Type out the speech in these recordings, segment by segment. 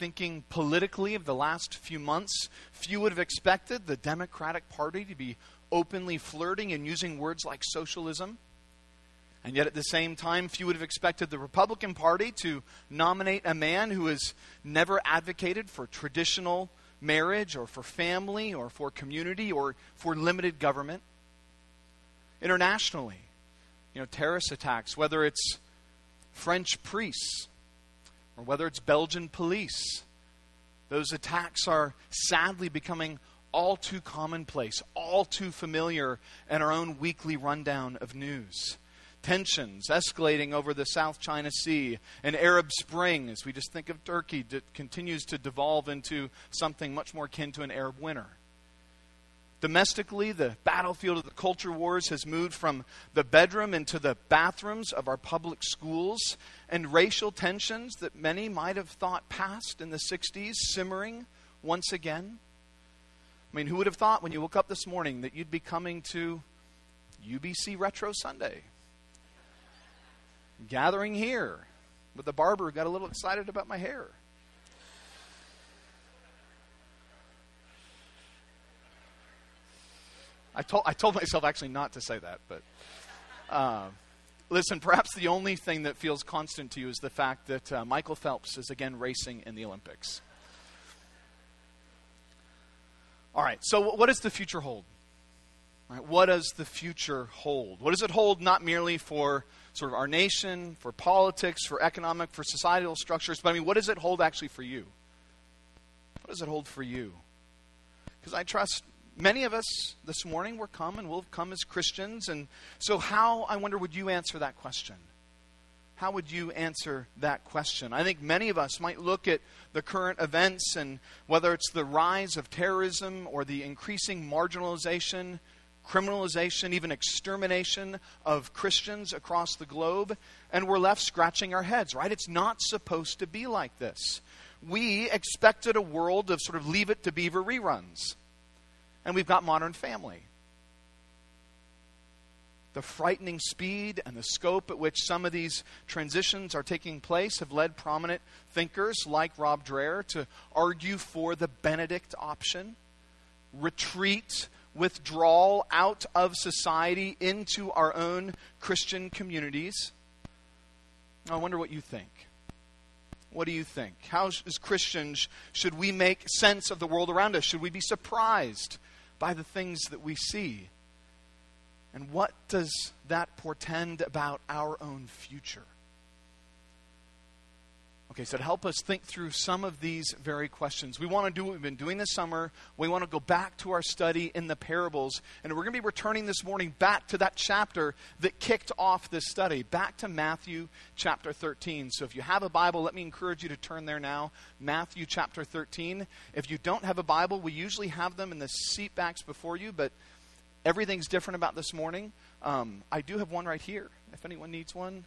thinking politically of the last few months, few would have expected the Democratic Party to be openly flirting and using words like socialism. And yet, at the same time, few would have expected the Republican Party to nominate a man who has never advocated for traditional marriage or for family or for community or for limited government. Internationally, you know, terrorist attacks, whether it's French priests or whether it's Belgian police, those attacks are sadly becoming all too commonplace, all too familiar in our own weekly rundown of news. Tensions escalating over the South China Sea, an Arab Spring, as we just think of Turkey, that continues to devolve into something much more akin to an Arab winter. Domestically, the battlefield of the culture wars has moved from the bedroom into the bathrooms of our public schools, and racial tensions that many might have thought passed in the 60s simmering once again. I mean, who would have thought when you woke up this morning that you'd be coming to UBC Retro Sunday? Gathering here with the barber got a little excited about my hair. I told, I told myself actually not to say that, but uh, listen, perhaps the only thing that feels constant to you is the fact that uh, Michael Phelps is again racing in the Olympics. All right, so what does the future hold? Right, what does the future hold? What does it hold not merely for sort of our nation, for politics, for economic, for societal structures, but I mean, what does it hold actually for you? What does it hold for you? Because I trust many of us this morning were come and will come as Christians. And so, how, I wonder, would you answer that question? How would you answer that question? I think many of us might look at the current events and whether it's the rise of terrorism or the increasing marginalization, criminalization, even extermination of Christians across the globe, and we're left scratching our heads, right? It's not supposed to be like this. We expected a world of sort of leave it to beaver reruns and we've got modern family. The frightening speed and the scope at which some of these transitions are taking place have led prominent thinkers like Rod Dreher to argue for the Benedict option retreat, withdrawal out of society into our own Christian communities. I wonder what you think. What do you think? How, as Christians, should we make sense of the world around us? Should we be surprised by the things that we see. And what does that portend about our own future? Okay, so to help us think through some of these very questions, we want to do what we've been doing this summer. We want to go back to our study in the parables, and we're going to be returning this morning back to that chapter that kicked off this study, back to Matthew chapter 13. So if you have a Bible, let me encourage you to turn there now. Matthew chapter 13. If you don't have a Bible, we usually have them in the seat backs before you, but everything's different about this morning. Um, I do have one right here, if anyone needs one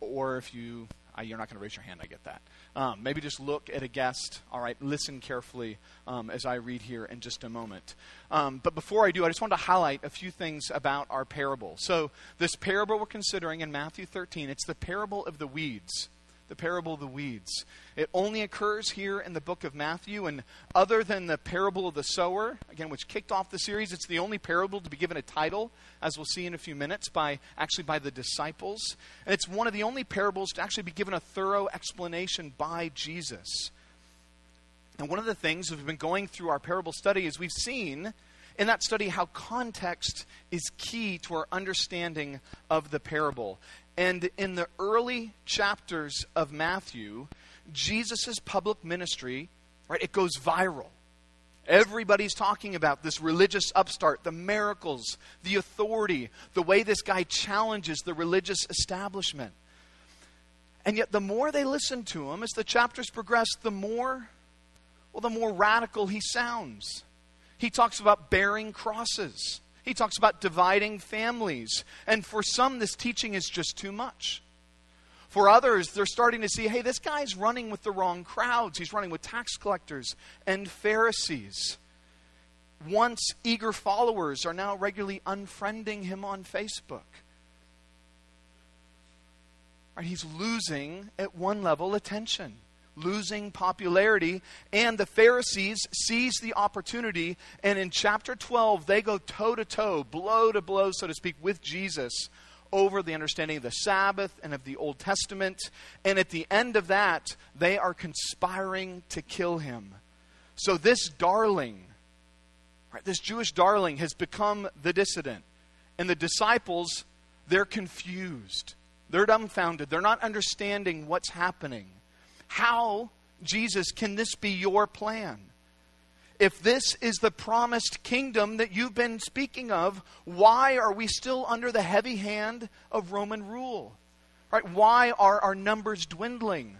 or if you you're not going to raise your hand, I get that. Um, maybe just look at a guest. All right, listen carefully um, as I read here in just a moment. Um, but before I do, I just want to highlight a few things about our parable. So, this parable we're considering in Matthew 13, it's the parable of the weeds the parable of the weeds. It only occurs here in the book of Matthew, and other than the parable of the sower, again, which kicked off the series, it's the only parable to be given a title, as we'll see in a few minutes, by actually by the disciples. And it's one of the only parables to actually be given a thorough explanation by Jesus. And one of the things we've been going through our parable study is we've seen in that study how context is key to our understanding of the parable. And in the early chapters of Matthew, Jesus' public ministry, right, it goes viral. Everybody's talking about this religious upstart, the miracles, the authority, the way this guy challenges the religious establishment. And yet, the more they listen to him, as the chapters progress, the more, well, the more radical he sounds. He talks about bearing crosses. He talks about dividing families. And for some, this teaching is just too much. For others, they're starting to see hey, this guy's running with the wrong crowds. He's running with tax collectors and Pharisees. Once eager followers are now regularly unfriending him on Facebook. He's losing, at one level, attention. Losing popularity. And the Pharisees seize the opportunity. And in chapter 12, they go toe to toe, blow to blow, so to speak, with Jesus over the understanding of the Sabbath and of the Old Testament. And at the end of that, they are conspiring to kill him. So this darling, right, this Jewish darling, has become the dissident. And the disciples, they're confused. They're dumbfounded. They're not understanding what's happening. How, Jesus, can this be your plan? If this is the promised kingdom that you've been speaking of, why are we still under the heavy hand of Roman rule? Right? Why are our numbers dwindling?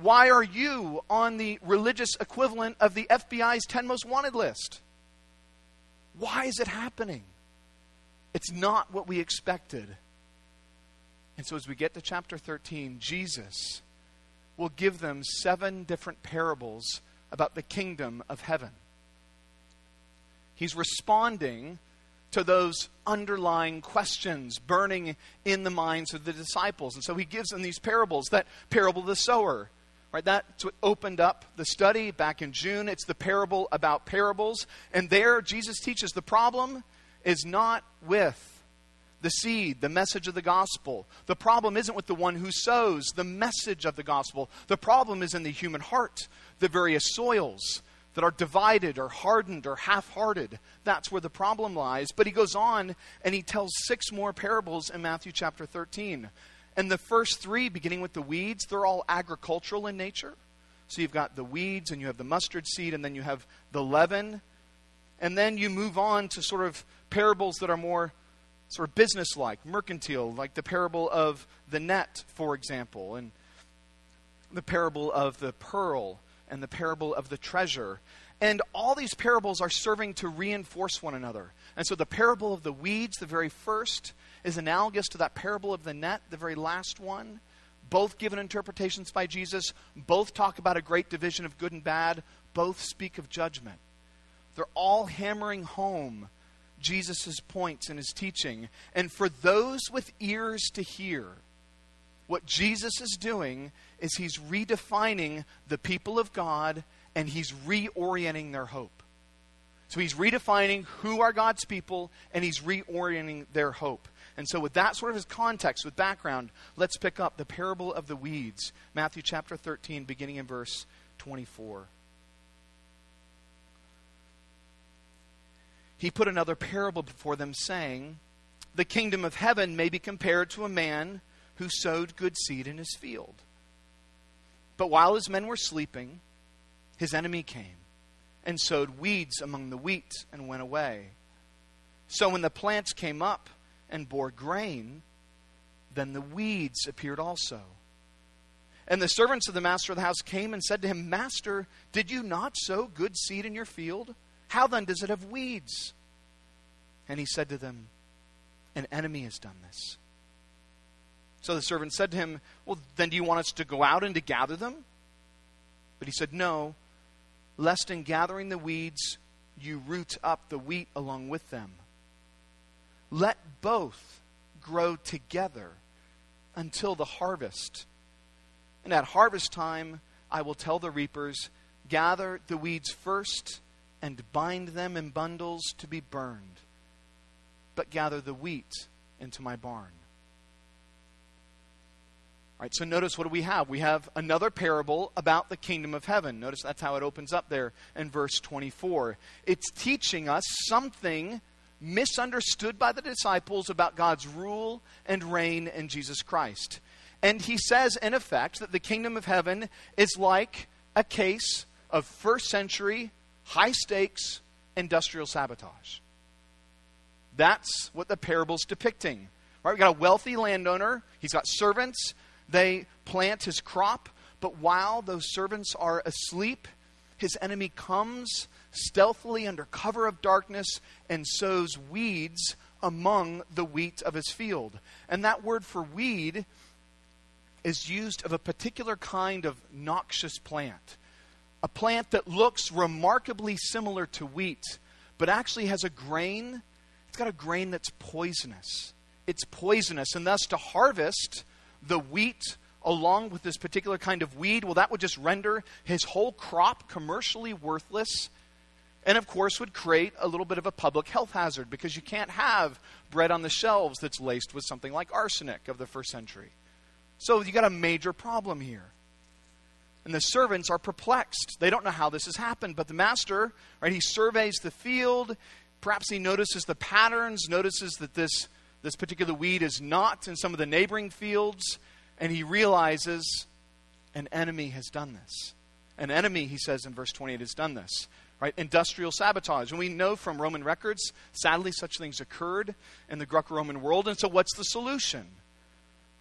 Why are you on the religious equivalent of the FBI's 10 most wanted list? Why is it happening? It's not what we expected. And so, as we get to chapter 13, Jesus will give them seven different parables about the kingdom of heaven. He's responding to those underlying questions burning in the minds of the disciples. And so he gives them these parables that parable of the sower. Right, that's what opened up the study back in June. It's the parable about parables. And there, Jesus teaches the problem is not with the seed, the message of the gospel. The problem isn't with the one who sows the message of the gospel. The problem is in the human heart, the various soils that are divided or hardened or half hearted. That's where the problem lies. But he goes on and he tells six more parables in Matthew chapter 13. And the first three, beginning with the weeds, they're all agricultural in nature. So you've got the weeds and you have the mustard seed and then you have the leaven. And then you move on to sort of parables that are more sort of business like, mercantile, like the parable of the net, for example, and the parable of the pearl and the parable of the treasure. And all these parables are serving to reinforce one another. And so the parable of the weeds, the very first, is analogous to that parable of the net, the very last one. Both given interpretations by Jesus, both talk about a great division of good and bad, both speak of judgment. They're all hammering home Jesus' points in his teaching. And for those with ears to hear, what Jesus is doing is he's redefining the people of God and he's reorienting their hope. So he's redefining who are God's people and he's reorienting their hope. And so, with that sort of context, with background, let's pick up the parable of the weeds, Matthew chapter 13, beginning in verse 24. He put another parable before them, saying, The kingdom of heaven may be compared to a man who sowed good seed in his field. But while his men were sleeping, his enemy came and sowed weeds among the wheat and went away. So when the plants came up and bore grain, then the weeds appeared also. And the servants of the master of the house came and said to him, Master, did you not sow good seed in your field? How then does it have weeds? And he said to them, An enemy has done this. So the servant said to him, Well, then do you want us to go out and to gather them? But he said, No, lest in gathering the weeds you root up the wheat along with them. Let both grow together until the harvest. And at harvest time, I will tell the reapers, Gather the weeds first and bind them in bundles to be burned, but gather the wheat into my barn. All right, so notice what do we have? We have another parable about the kingdom of heaven. Notice that's how it opens up there in verse 24. It's teaching us something misunderstood by the disciples about God's rule and reign in Jesus Christ. And he says, in effect, that the kingdom of heaven is like a case of first century, high stakes industrial sabotage. That's what the parable's depicting. Right? We've got a wealthy landowner, he's got servants, they plant his crop, but while those servants are asleep, his enemy comes stealthily under cover of darkness and sows weeds among the wheat of his field. And that word for weed is used of a particular kind of noxious plant. A plant that looks remarkably similar to wheat, but actually has a grain. It's got a grain that's poisonous. It's poisonous, and thus to harvest the wheat along with this particular kind of weed, well, that would just render his whole crop commercially worthless. And of course, would create a little bit of a public health hazard because you can't have bread on the shelves that's laced with something like arsenic of the first century. So you got a major problem here. And the servants are perplexed. They don't know how this has happened. But the master, right, he surveys the field. Perhaps he notices the patterns, notices that this, this particular weed is not in some of the neighboring fields, and he realizes an enemy has done this. An enemy, he says in verse 28, has done this. Right? Industrial sabotage. And we know from Roman records, sadly, such things occurred in the Greco Roman world. And so, what's the solution?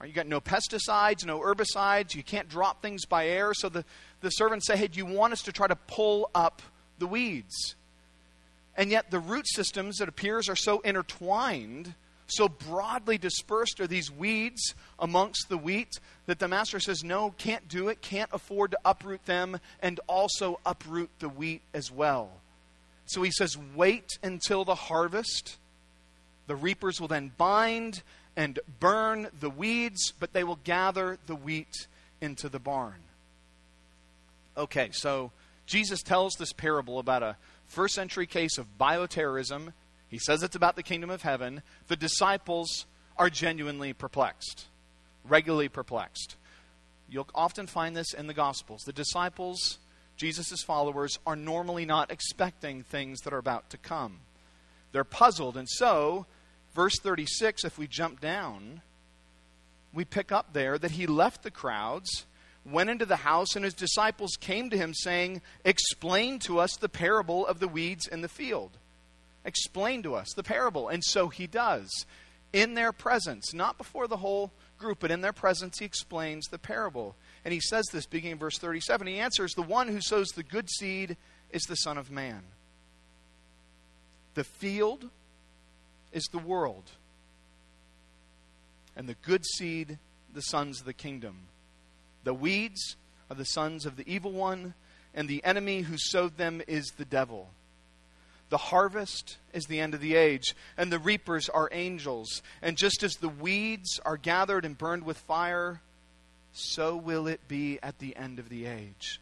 You got no pesticides, no herbicides, you can't drop things by air. So, the, the servants say, Hey, do you want us to try to pull up the weeds? And yet, the root systems, it appears, are so intertwined so broadly dispersed are these weeds amongst the wheat that the master says, No, can't do it, can't afford to uproot them, and also uproot the wheat as well. So he says, Wait until the harvest. The reapers will then bind and burn the weeds, but they will gather the wheat into the barn. Okay, so Jesus tells this parable about a first century case of bioterrorism he says it's about the kingdom of heaven. The disciples are genuinely perplexed, regularly perplexed. You'll often find this in the Gospels. The disciples, Jesus' followers, are normally not expecting things that are about to come. They're puzzled. And so, verse 36, if we jump down, we pick up there that he left the crowds, went into the house, and his disciples came to him saying, Explain to us the parable of the weeds in the field explain to us the parable. And so he does. In their presence, not before the whole group, but in their presence, he explains the parable. And he says this beginning in verse 37. He answers, The one who sows the good seed is the Son of Man. The field is the world, and the good seed, the sons of the kingdom. The weeds are the sons of the evil one, and the enemy who sowed them is the devil. The harvest is the end of the age, and the reapers are angels. And just as the weeds are gathered and burned with fire, so will it be at the end of the age.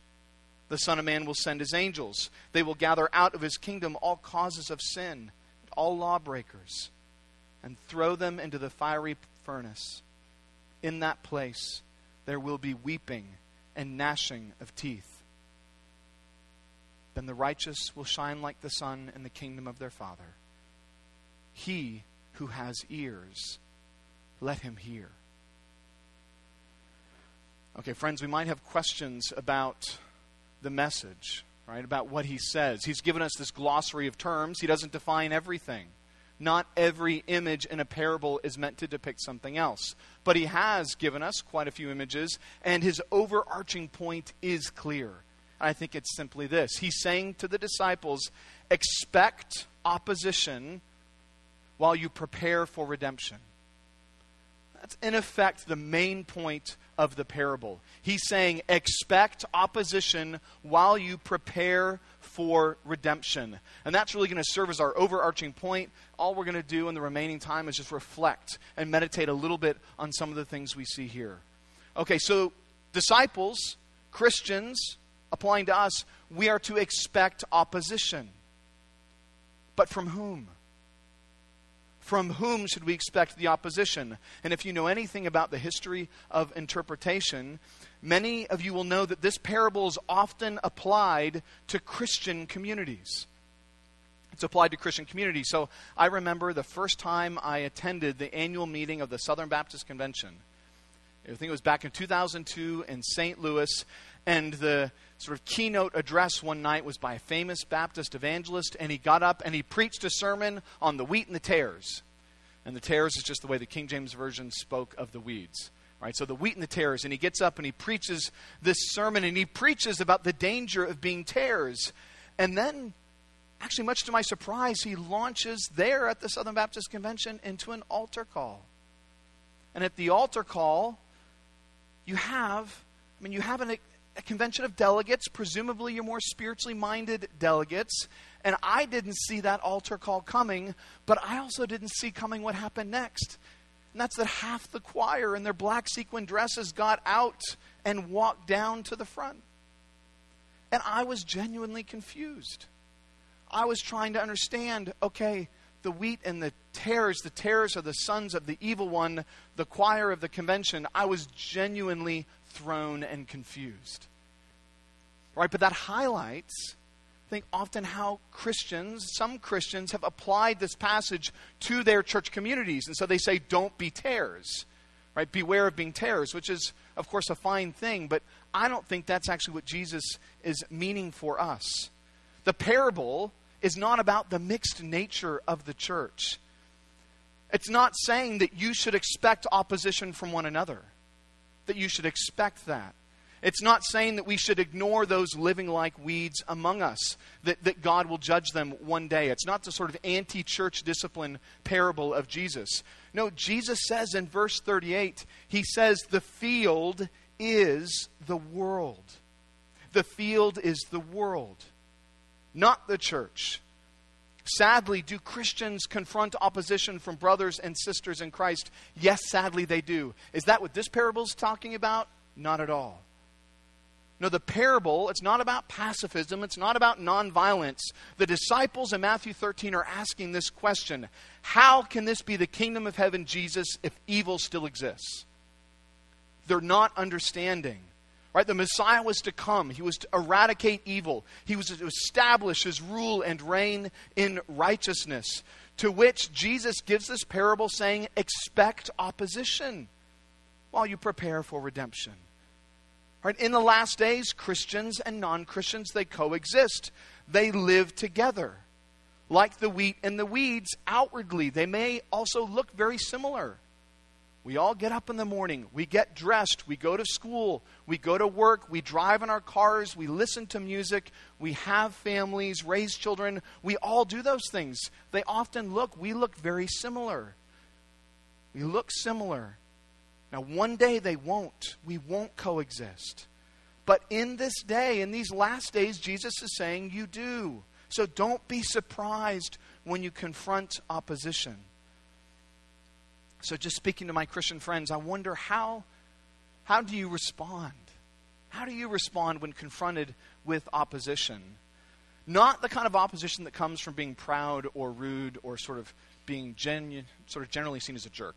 The Son of Man will send his angels. They will gather out of his kingdom all causes of sin, all lawbreakers, and throw them into the fiery furnace. In that place, there will be weeping and gnashing of teeth then the righteous will shine like the sun in the kingdom of their Father. He who has ears, let him hear. Okay, friends, we might have questions about the message, right? About what he says. He's given us this glossary of terms, he doesn't define everything. Not every image in a parable is meant to depict something else. But he has given us quite a few images, and his overarching point is clear. I think it's simply this He's saying to the disciples, expect opposition while you prepare for redemption. That's in effect the main point of the parable. He's saying, expect opposition while you prepare for redemption. And that's really going to serve as our overarching point. All we're going to do in the remaining time is just reflect and meditate a little bit on some of the things we see here. Okay, so disciples, Christians, applying to us, we are to expect opposition. But from whom? From whom should we expect the opposition? And if you know anything about the history of interpretation, many of you will know that this parable is often applied to Christian communities. It's applied to Christian communities. So I remember the first time I attended the annual meeting of the Southern Baptist Convention. I think it was back in 2002 in St. Louis. And the sort of keynote address one night was by a famous Baptist evangelist, and he got up and he preached a sermon on the wheat and the tares. And the tares is just the way the King James Version spoke of the weeds. Right? So the wheat and the tares, and he gets up and he preaches this sermon, and he preaches about the danger of being tares. And then, actually, much to my surprise, he launches there at the Southern Baptist Convention into an altar call. And at the altar call, you have, I mean, you have an a convention of delegates, presumably your more spiritually minded delegates. And I didn't see that altar call coming, but I also didn't see coming what happened next. And that's that half the choir in their black sequin dresses got out and walked down to the front. And I was genuinely confused. I was trying to understand okay, the wheat and the tares, the tares are the sons of the evil one, the choir of the convention. I was genuinely thrown and confused. Right? But that highlights, I think, often how Christians, some Christians, have applied this passage to their church communities. And so they say, don't be tares. Right? Beware of being tares, which is, of course, a fine thing, but I don't think that's actually what Jesus is meaning for us. The parable is not about the mixed nature of the church. It's not saying that you should expect opposition from one another, that you should expect that. It's not saying that we should ignore those living like weeds among us, that, that God will judge them one day. It's not the sort of anti church discipline parable of Jesus. No, Jesus says in verse 38, He says, The field is the world. The field is the world not the church. Sadly, do Christians confront opposition from brothers and sisters in Christ? Yes, sadly they do. Is that what this parable is talking about? Not at all. No, the parable, it's not about pacifism, it's not about nonviolence. The disciples in Matthew 13 are asking this question How can this be the kingdom of heaven, Jesus, if evil still exists? They're not understanding. Right? The Messiah was to come. He was to eradicate evil. He was to establish his rule and reign in righteousness. To which Jesus gives this parable saying, expect opposition while you prepare for redemption. Right? In the last days, Christians and non Christians, they coexist. They live together. Like the wheat and the weeds, outwardly, they may also look very similar. We all get up in the morning, we get dressed, we go to school, we go to work, we drive in our cars, we listen to music, we have families, raise children. We all do those things. They often look, we look very similar. We look similar. Now, one day they won't. We won't coexist. But in this day, in these last days, Jesus is saying you do. So don't be surprised when you confront opposition. So, just speaking to my Christian friends, I wonder how, how do you respond? How do you respond when confronted with opposition? Not the kind of opposition that comes from being proud or rude or sort of being genu- sort of generally seen as a jerk.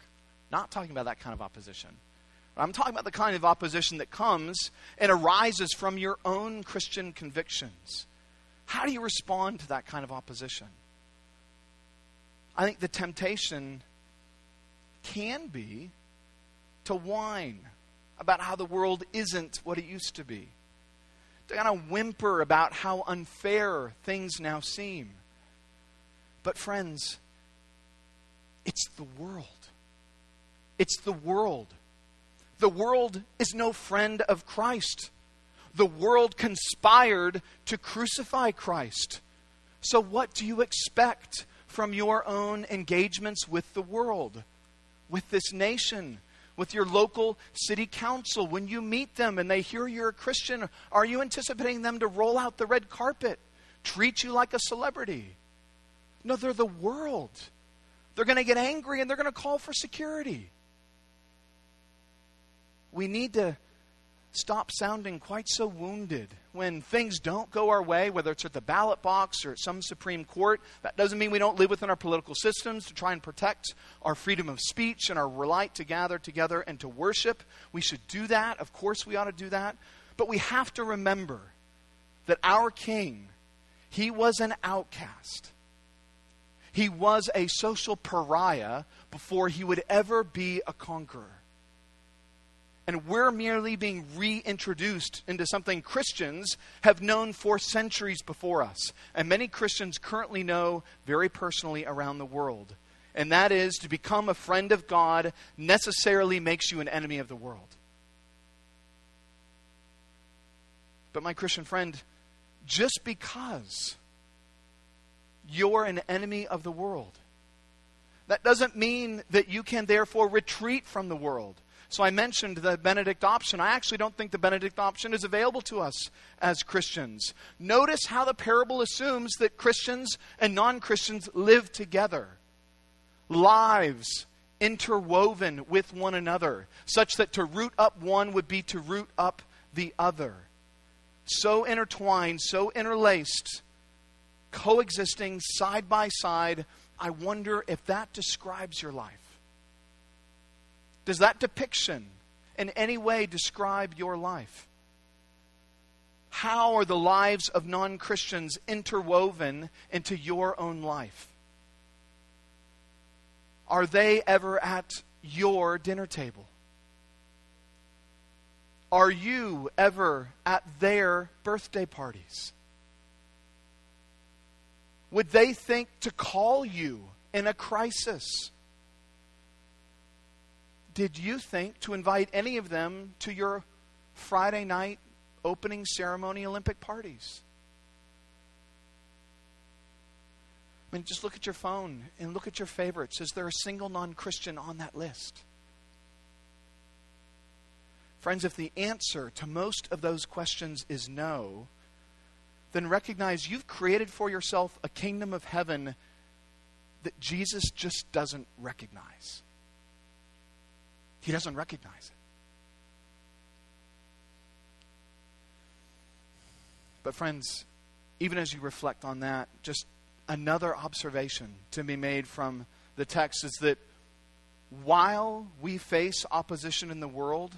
Not talking about that kind of opposition. I'm talking about the kind of opposition that comes and arises from your own Christian convictions. How do you respond to that kind of opposition? I think the temptation can be to whine about how the world isn't what it used to be, to kind of whimper about how unfair things now seem. But, friends, it's the world. It's the world. The world is no friend of Christ. The world conspired to crucify Christ. So, what do you expect from your own engagements with the world? with this nation, with your local city council. When you meet them and they hear you're a Christian, are you anticipating them to roll out the red carpet, treat you like a celebrity? No, they're the world. They're going to get angry and they're going to call for security. We need to stop sounding quite so wounded when things don't go our way, whether it's at the ballot box or at some Supreme Court. That doesn't mean we don't live within our political systems to try and protect our freedom of speech and our right to gather together and to worship. We should do that. Of course, we ought to do that. But we have to remember that our King, he was an outcast. He was a social pariah before he would ever be a conqueror and we're merely being reintroduced into something Christians have known for centuries before us, and many Christians currently know very personally around the world. And that is to become a friend of God necessarily makes you an enemy of the world. But, my Christian friend, just because you're an enemy of the world, that doesn't mean that you can therefore retreat from the world so I mentioned the Benedict option. I actually don't think the Benedict option is available to us as Christians. Notice how the parable assumes that Christians and non Christians live together. Lives interwoven with one another, such that to root up one would be to root up the other. So intertwined, so interlaced, coexisting side by side. I wonder if that describes your life. Does that depiction in any way describe your life? How are the lives of non Christians interwoven into your own life? Are they ever at your dinner table? Are you ever at their birthday parties? Would they think to call you in a crisis? Did you think to invite any of them to your Friday night opening ceremony Olympic parties? I mean, just look at your phone and look at your favorites. Is there a single non Christian on that list? Friends, if the answer to most of those questions is no, then recognize you've created for yourself a kingdom of heaven that Jesus just doesn't recognize. He doesn't recognize it. But, friends, even as you reflect on that, just another observation to be made from the text is that while we face opposition in the world,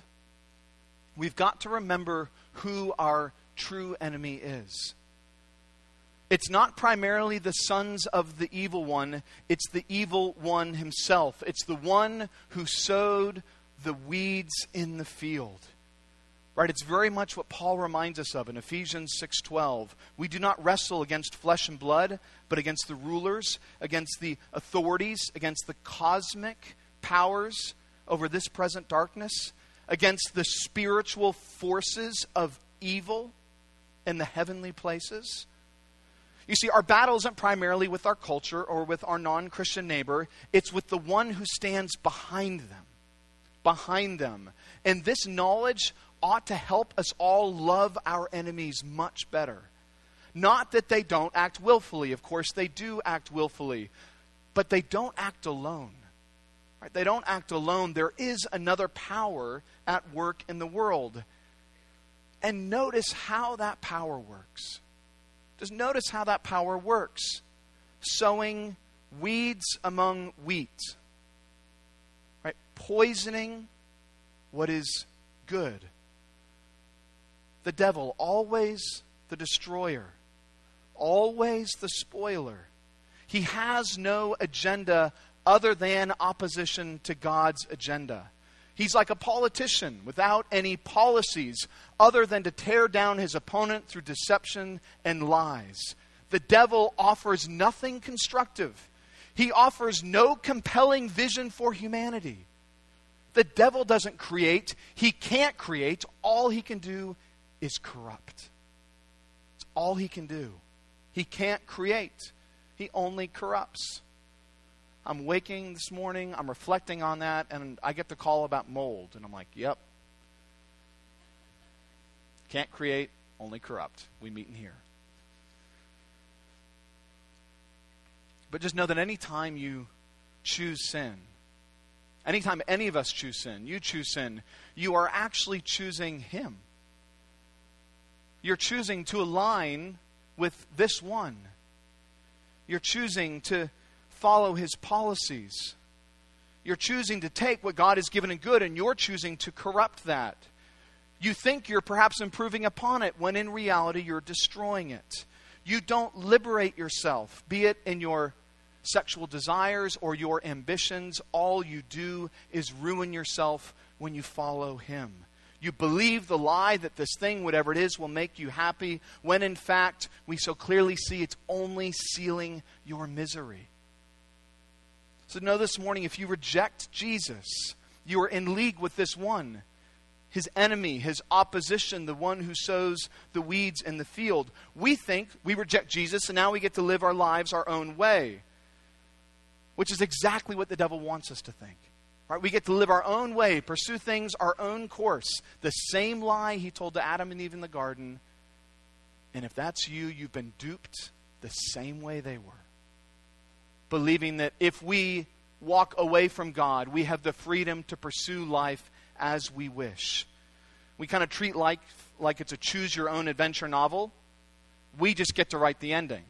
we've got to remember who our true enemy is. It's not primarily the sons of the evil one, it's the evil one himself. It's the one who sowed the weeds in the field. Right? It's very much what Paul reminds us of in Ephesians 6:12. We do not wrestle against flesh and blood, but against the rulers, against the authorities, against the cosmic powers over this present darkness, against the spiritual forces of evil in the heavenly places. You see, our battle isn't primarily with our culture or with our non Christian neighbor, it's with the one who stands behind them. Behind them. And this knowledge ought to help us all love our enemies much better. Not that they don't act willfully. Of course, they do act willfully. But they don't act alone. Right? They don't act alone. There is another power at work in the world. And notice how that power works. Just notice how that power works. Sowing weeds among wheat. Right? Poisoning what is good the devil, always the destroyer, always the spoiler. He has no agenda other than opposition to God's agenda. He's like a politician without any policies other than to tear down his opponent through deception and lies. The devil offers nothing constructive. He offers no compelling vision for humanity. The devil doesn't create, he can't create. All he can do is corrupt. It's all he can do. He can't create, he only corrupts. I'm waking this morning, I'm reflecting on that, and I get the call about mold. And I'm like, yep. Can't create, only corrupt. We meet in here. But just know that any time you choose sin, anytime any of us choose sin, you choose sin, you are actually choosing Him you're choosing to align with this one. You're choosing to follow his policies. You're choosing to take what God has given in good and you're choosing to corrupt that. You think you're perhaps improving upon it when in reality you're destroying it. You don't liberate yourself, be it in your sexual desires or your ambitions. All you do is ruin yourself when you follow him. You believe the lie that this thing, whatever it is, will make you happy, when in fact, we so clearly see it's only sealing your misery. So, know this morning if you reject Jesus, you are in league with this one, his enemy, his opposition, the one who sows the weeds in the field. We think we reject Jesus and now we get to live our lives our own way, which is exactly what the devil wants us to think. Right? We get to live our own way, pursue things our own course. The same lie he told to Adam and Eve in the garden. And if that's you, you've been duped the same way they were. Believing that if we walk away from God. We have the freedom to pursue life as we wish. We kind of treat life like it's a choose your own adventure novel. We just get to write the ending.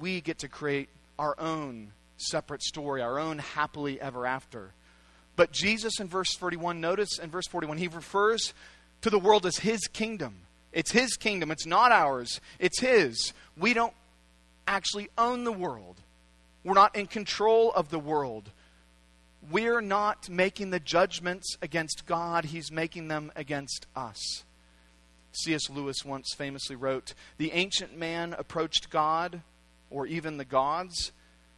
We get to create our own separate story, our own happily ever after. But Jesus in verse 41, notice in verse 41, he refers to the world as his kingdom. It's his kingdom, it's not ours, it's his. We don't actually own the world, we're not in control of the world. We're not making the judgments against God, he's making them against us. C.S. Lewis once famously wrote The ancient man approached God, or even the gods,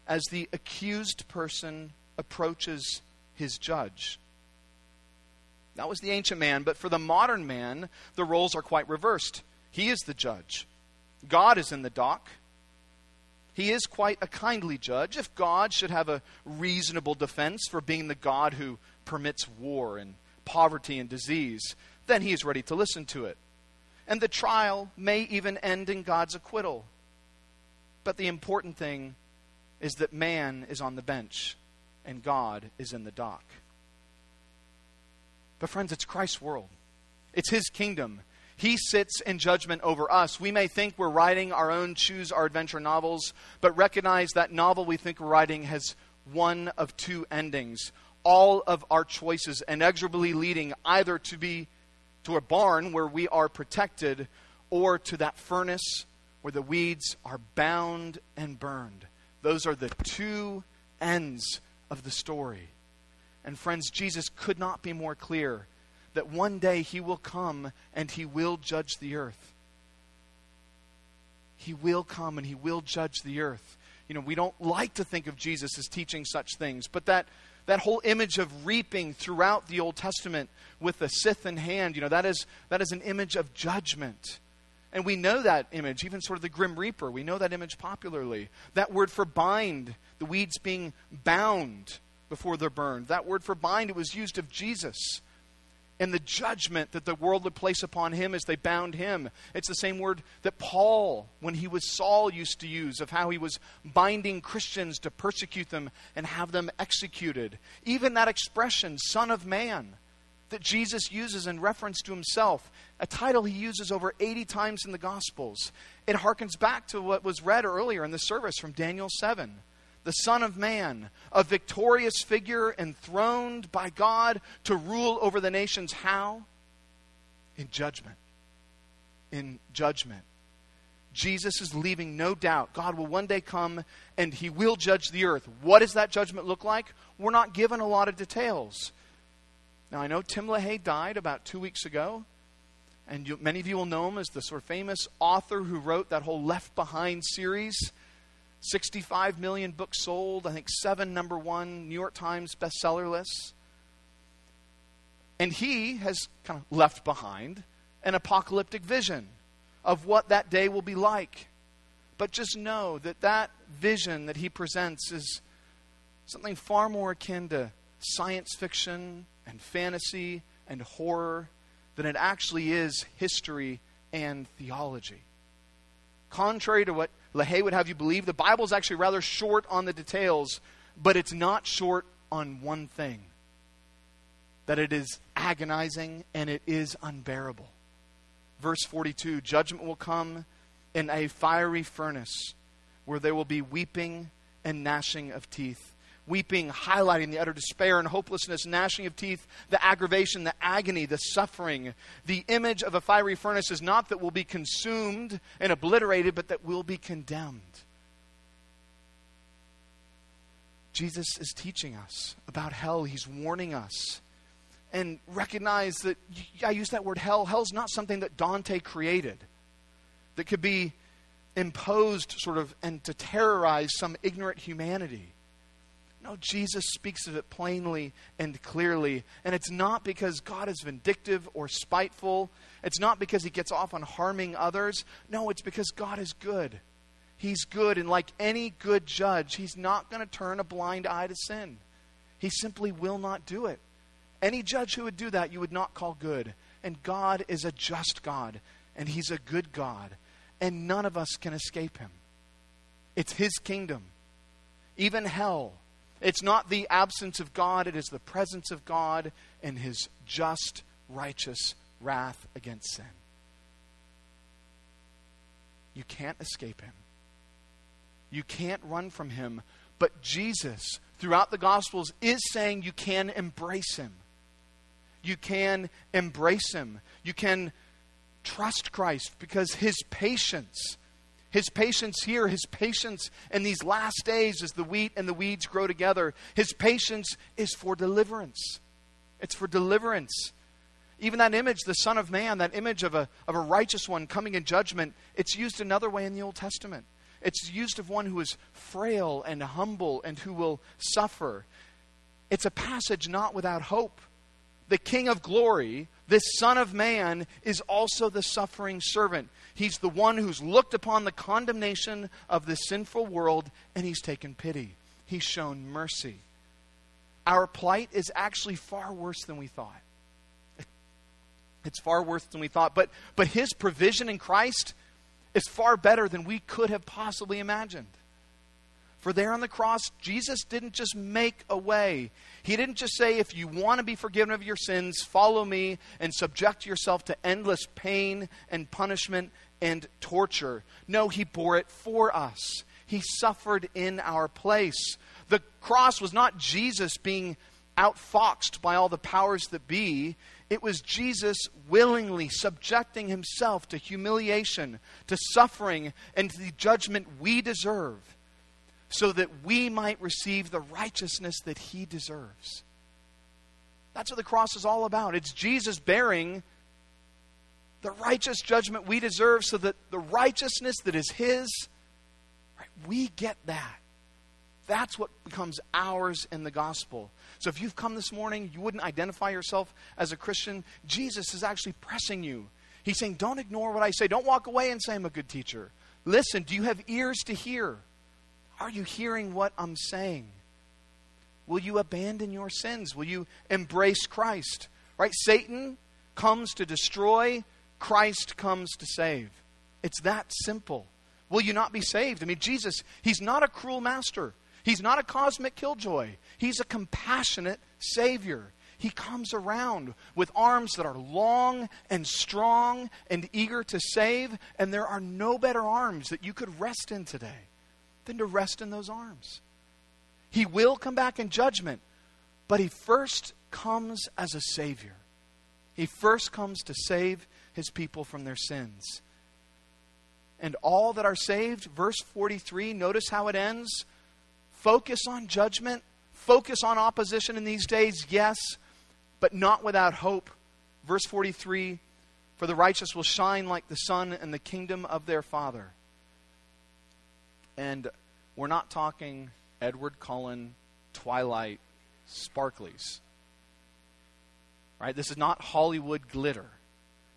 as the accused person approaches his judge. That was the ancient man, but for the modern man, the roles are quite reversed. He is the judge, God is in the dock. He is quite a kindly judge. If God should have a reasonable defense for being the God who permits war and poverty and disease, then he is ready to listen to it. And the trial may even end in God's acquittal. But the important thing is that man is on the bench and God is in the dock. But, friends, it's Christ's world, it's His kingdom. He sits in judgment over us. We may think we're writing our own choose our adventure novels, but recognize that novel we think we're writing has one of two endings. All of our choices inexorably leading either to be to a barn where we are protected or to that furnace where the weeds are bound and burned. Those are the two ends of the story. And friends, Jesus could not be more clear that one day he will come and he will judge the earth. He will come and he will judge the earth. You know, we don't like to think of Jesus as teaching such things, but that, that whole image of reaping throughout the Old Testament with the scythe in hand, you know, that is, that is an image of judgment. And we know that image, even sort of the Grim Reaper. We know that image popularly. That word for bind, the weeds being bound before they're burned. That word for bind, it was used of Jesus. And the judgment that the world would place upon him as they bound him. It's the same word that Paul, when he was Saul, used to use of how he was binding Christians to persecute them and have them executed. Even that expression, Son of Man, that Jesus uses in reference to himself, a title he uses over 80 times in the Gospels. It harkens back to what was read earlier in the service from Daniel 7. The Son of Man, a victorious figure enthroned by God to rule over the nations. How? In judgment. In judgment. Jesus is leaving no doubt. God will one day come and he will judge the earth. What does that judgment look like? We're not given a lot of details. Now, I know Tim LaHaye died about two weeks ago, and you, many of you will know him as the sort of famous author who wrote that whole Left Behind series. 65 million books sold, I think seven number one New York Times bestseller lists. And he has kind of left behind an apocalyptic vision of what that day will be like. But just know that that vision that he presents is something far more akin to science fiction and fantasy and horror than it actually is history and theology. Contrary to what LaHaye would have you believe, the Bible is actually rather short on the details, but it's not short on one thing that it is agonizing and it is unbearable. Verse 42 Judgment will come in a fiery furnace where there will be weeping and gnashing of teeth weeping, highlighting the utter despair and hopelessness, gnashing of teeth, the aggravation, the agony, the suffering. The image of a fiery furnace is not that we'll be consumed and obliterated, but that we'll be condemned. Jesus is teaching us about hell. He's warning us. And recognize that, I use that word hell. Hell's not something that Dante created, that could be imposed sort of and to terrorize some ignorant humanity. No, Jesus speaks of it plainly and clearly. And it's not because God is vindictive or spiteful. It's not because he gets off on harming others. No, it's because God is good. He's good. And like any good judge, he's not going to turn a blind eye to sin. He simply will not do it. Any judge who would do that, you would not call good. And God is a just God. And he's a good God. And none of us can escape him. It's his kingdom. even hell. It's not the absence of God, it is the presence of God and his just, righteous wrath against sin. You can't escape him. You can't run from him. But Jesus, throughout the Gospels, is saying you can embrace him. You can embrace him. You can trust Christ because his patience, his patience here, his patience in these last days as the wheat and the weeds grow together, his patience is for deliverance. It's for deliverance. Even that image, the Son of Man, that image of a, of a righteous one coming in judgment, it's used another way in the Old Testament. It's used of one who is frail and humble and who will suffer. It's a passage not without hope. The King of glory, this Son of Man, is also the suffering servant. He's the one who's looked upon the condemnation of the sinful world and he's taken pity. He's shown mercy. Our plight is actually far worse than we thought. It's far worse than we thought. But, but his provision in Christ is far better than we could have possibly imagined. For there on the cross, Jesus didn't just make a way. He didn't just say, if you want to be forgiven of your sins, follow me and subject yourself to endless pain and punishment and torture. No, He bore it for us. He suffered in our place. The cross was not Jesus being outfoxed by all the powers that be. It was Jesus willingly subjecting himself to humiliation, to suffering, and to the judgment we deserve, so that we might receive the righteousness that he deserves. That's what the cross is all about. It's Jesus bearing the righteous judgment we deserve, so that the righteousness that is his, right, we get that. That's what becomes ours in the gospel. So if you've come this morning, you wouldn't identify yourself as a Christian, Jesus is actually pressing you. He's saying, Don't ignore what I say. Don't walk away and say, I'm a good teacher. Listen, do you have ears to hear? Are you hearing what I'm saying? Will you abandon your sins? Will you embrace Christ? Right? Satan comes to destroy, Christ comes to save. It's that simple. Will you not be saved? I mean, Jesus, he's not a cruel master. He's not a cosmic killjoy. He's a compassionate Savior. He comes around with arms that are long and strong and eager to save, and there are no better arms that you could rest in today than to rest in those arms. He will come back in judgment, but he first comes as a Savior. He first comes to save his people from their sins. And all that are saved, verse 43, notice how it ends focus on judgment, focus on opposition in these days, yes, but not without hope. Verse 43 For the righteous will shine like the sun in the kingdom of their Father. And we're not talking Edward Cullen, Twilight, sparklies. Right? This is not Hollywood glitter.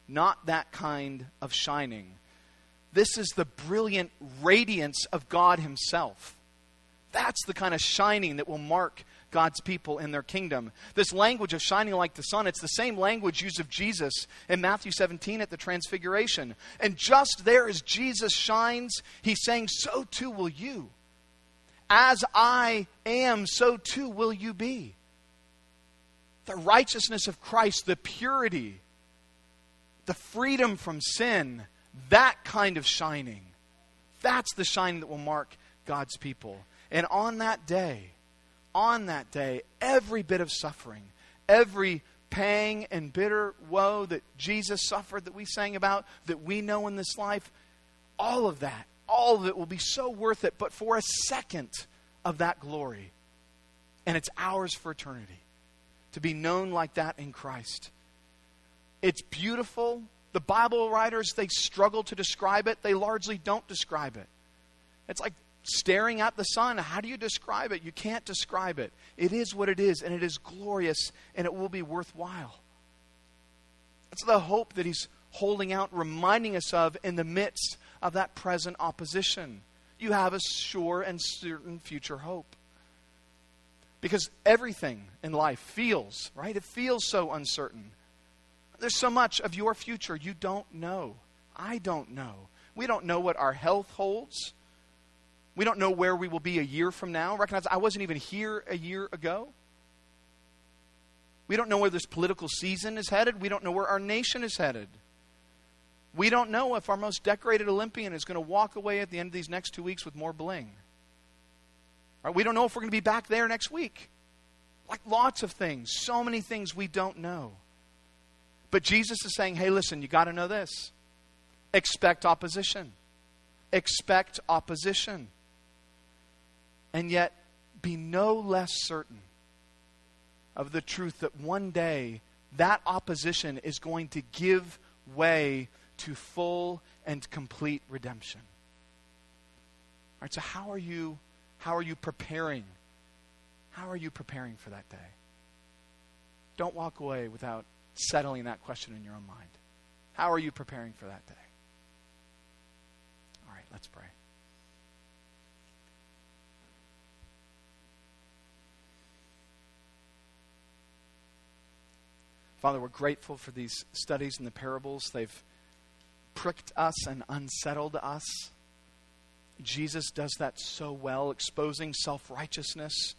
Not that kind of shining. This is the brilliant radiance of God Himself. That's the kind of shining that will mark God's people in their kingdom. This language of shining like the sun, it's the same language used of Jesus in Matthew 17 at the Transfiguration. And just there as Jesus shines, he's saying, So too will you. As I am, so too will you be. The righteousness of Christ, the purity, the freedom from sin, that kind of shining. That's the shining that will mark God's people. And on that day, on that day, every bit of suffering, every pang and bitter woe that Jesus suffered, that we sang about, that we know in this life, all of that, all of it will be so worth it, but for a second of that glory. And it's ours for eternity to be known like that in Christ. It's beautiful. The Bible writers, they struggle to describe it. They largely don't describe it. It's like staring at the sun. How do you describe it? You can't describe it. It is what it is, and it is glorious, and it will be worthwhile. That's the hope that he's holding out, reminding us of in the midst of that present opposition. You have a sure and certain future hope. Because everything in life feels, right? It feels so uncertain. There's so much of your future you don't know. I don't know. We don't know what our health holds. We don't know where we will be a year from now. Recognize I wasn't even here a year ago. We don't know where this political season is headed. We don't know where our nation is headed. We don't know if our most decorated Olympian is going to walk away at the end of these next two weeks with more bling. Right? We don't know if we're going to be back there next week. Like lots of things, so many things we don't know. But Jesus is saying, hey, listen, you got to know this. Expect opposition. Expect opposition. And yet, be no less certain of the truth that one day that opposition is going to give way to full and complete redemption. All right, so how are you how are you preparing? How are you preparing for that day? Don't walk away without settling that question in your own mind. How are you preparing for that day? All right, let's pray. Father, we're grateful for these studies and the parables. They've pricked us and unsettled us. Jesus does that so well, exposing self righteousness,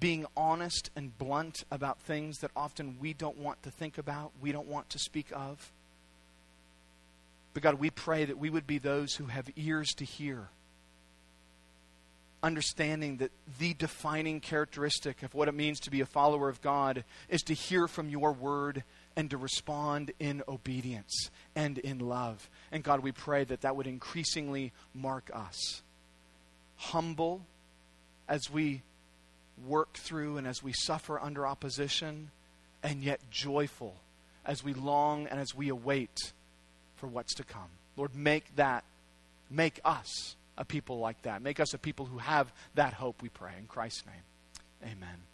being honest and blunt about things that often we don't want to think about, we don't want to speak of. But God, we pray that we would be those who have ears to hear understanding that the defining characteristic of what it means to be a follower of God is to hear from your word and to respond in obedience and in love. And God, we pray that that would increasingly mark us. Humble as we work through and as we suffer under opposition, and yet joyful as we long and as we await for what's to come. Lord, make that, make us a people like that. Make us a people who have that hope, we pray. In Christ's name, amen.